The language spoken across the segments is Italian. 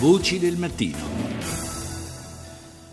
Voci del mattino.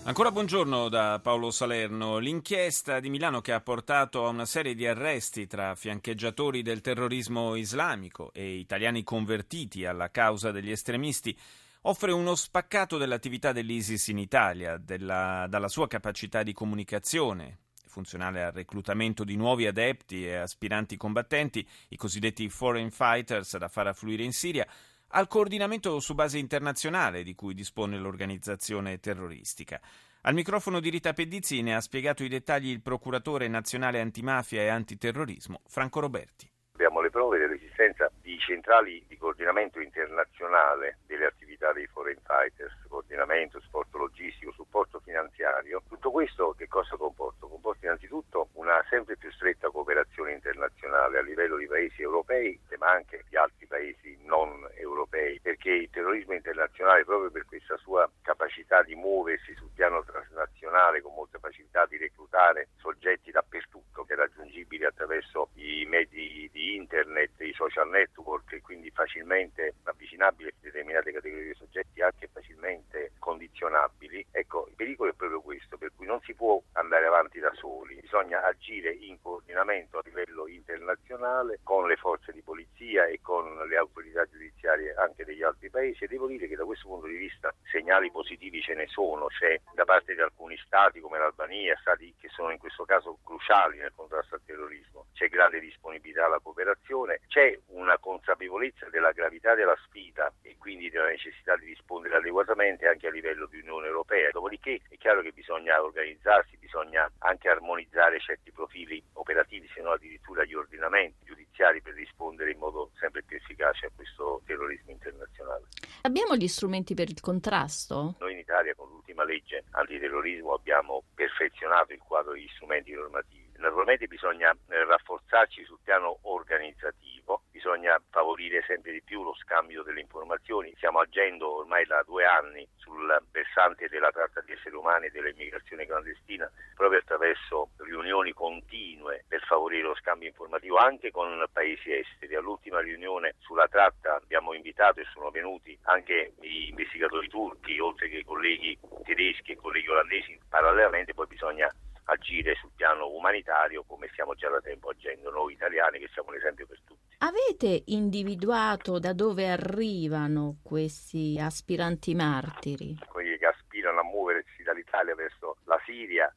Ancora buongiorno da Paolo Salerno. L'inchiesta di Milano che ha portato a una serie di arresti tra fiancheggiatori del terrorismo islamico e italiani convertiti alla causa degli estremisti offre uno spaccato dell'attività dell'ISIS in Italia, della, dalla sua capacità di comunicazione, funzionale al reclutamento di nuovi adepti e aspiranti combattenti, i cosiddetti foreign fighters da far affluire in Siria, al coordinamento su base internazionale di cui dispone l'organizzazione terroristica. Al microfono di Rita Pedizzi ne ha spiegato i dettagli il procuratore nazionale antimafia e antiterrorismo Franco Roberti. Abbiamo le prove dell'esistenza di centrali di coordinamento internazionale delle attività dei foreign fighters, coordinamento, supporto logistico, supporto finanziario. Tutto questo che cosa comporta? Comporta innanzitutto una sempre più stretta cooperazione internazionale a livello di paesi europei, ma anche di altri paesi non europei, perché il terrorismo internazionale, proprio per questa sua capacità di muoversi sul piano transnazionale, con molta facilità di reclutare soggetti dappertutto, che è raggiungibili attraverso i mezzi di internet, i social network, e quindi facilmente avvicinabili a determinate categorie di soggetti, anche facilmente condizionabili. Ecco, il pericolo è proprio questo, per cui non si può andare avanti da soli, bisogna agire in coordinamento a livello internazionale con le forze di polizia e con le autorità giudiziarie anche degli altri paesi e devo dire che da questo punto di vista segnali positivi ce ne sono, c'è da parte di alcuni stati come l'Albania, stati che sono in questo caso cruciali nel contrasto al terrorismo, c'è grande disponibilità alla cooperazione, c'è una consapevolezza della gravità della sfida e quindi della necessità di rispondere adeguatamente anche a livello di Unione Europea. Dopodiché è chiaro che bisogna organizzarsi, bisogna anche armonizzare certi profili operativi, se non addirittura gli ordinamenti giudiziari per rispondere in modo sempre più efficace a questo terrorismo internazionale. Abbiamo gli strumenti per il contrasto? Noi in Italia con l'ultima legge antiterrorismo abbiamo perfezionato il quadro degli strumenti normativi. Naturalmente bisogna eh, rafforzarci sul piano organizzativo, bisogna favorire sempre di più lo scambio delle informazioni. Stiamo agendo ormai da due anni sul versante della tratta di esseri umani e dell'immigrazione clandestina proprio attraverso riunioni continue per favorire lo scambio informativo anche con paesi esteri. All'ultima riunione sulla tratta abbiamo invitato e sono venuti anche gli investigatori turchi, oltre che i colleghi tedeschi e colleghi olandesi. Parallelamente poi bisogna agire sul piano umanitario come stiamo già da tempo agendo noi italiani che siamo un esempio per tutti. Avete individuato da dove arrivano questi aspiranti martiri? Quelli che aspirano a muoversi dall'Italia verso la Siria,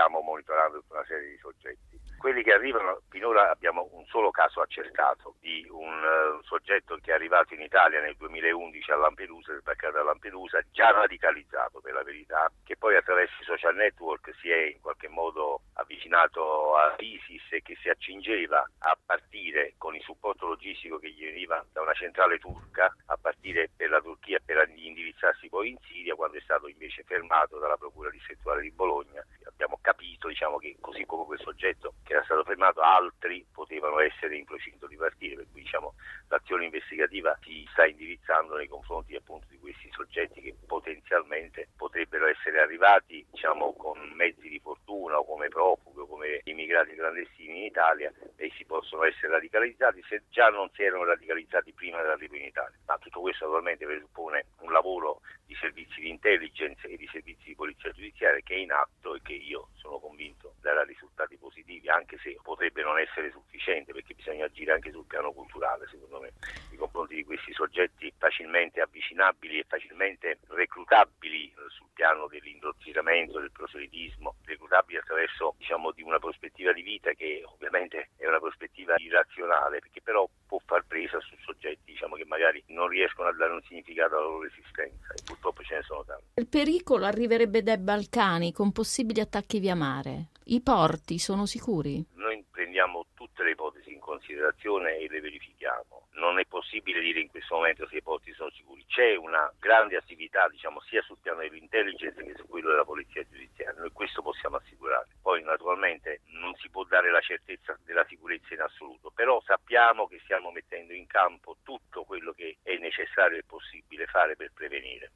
stiamo monitorando tutta una serie di soggetti. Quelli che arrivano, finora abbiamo un solo caso accertato di un uh, soggetto che è arrivato in Italia nel 2011 a Lampedusa, sbarcato a Lampedusa, già radicalizzato per la verità, che poi attraverso i social network si è in qualche modo avvicinato all'ISIS e che si accingeva a partire con il supporto logistico che gli veniva da una centrale turca, a partire per la Turchia per indirizzarsi poi in Siria, quando è stato invece fermato dalla Procura distrettuale di Bologna. Diciamo, che così come quel soggetto che era stato fermato, altri potevano essere in procinto di partire, per cui diciamo, l'azione investigativa si sta indirizzando nei confronti appunto di questi soggetti che potenzialmente potrebbero essere arrivati diciamo, con mezzi di fortuna o come come immigrati clandestini in Italia e si possono essere radicalizzati se già non si erano radicalizzati prima dell'arrivo in Italia. Ma tutto questo naturalmente presuppone un lavoro di servizi di intelligence e di servizi di polizia giudiziaria che è in atto e che io sono convinto darà risultati positivi, anche se potrebbe non essere sufficiente perché bisogna agire anche sul piano culturale, secondo me, nei confronti di questi soggetti facilmente avvicinabili e facilmente reclutabili sul piano dell'indottrinamento, del proselitismo, reclutabili attraverso diciamo, di una prospettiva di vita che ovviamente è una prospettiva irrazionale, perché però può far presa su soggetti diciamo, che magari non riescono a dare un significato alla loro esistenza e purtroppo ce ne sono tanti. Il pericolo arriverebbe dai Balcani con possibili attacchi via mare. I porti sono sicuri? situazione e le verifichiamo. Non è possibile dire in questo momento se i porti sono sicuri. C'è una grande attività diciamo, sia sul piano dell'intelligence che su quello della polizia giudiziaria. Noi questo possiamo assicurare. Poi naturalmente non si può dare la certezza della sicurezza in assoluto, però sappiamo che stiamo mettendo in campo tutto quello che è necessario e possibile fare per prevenire.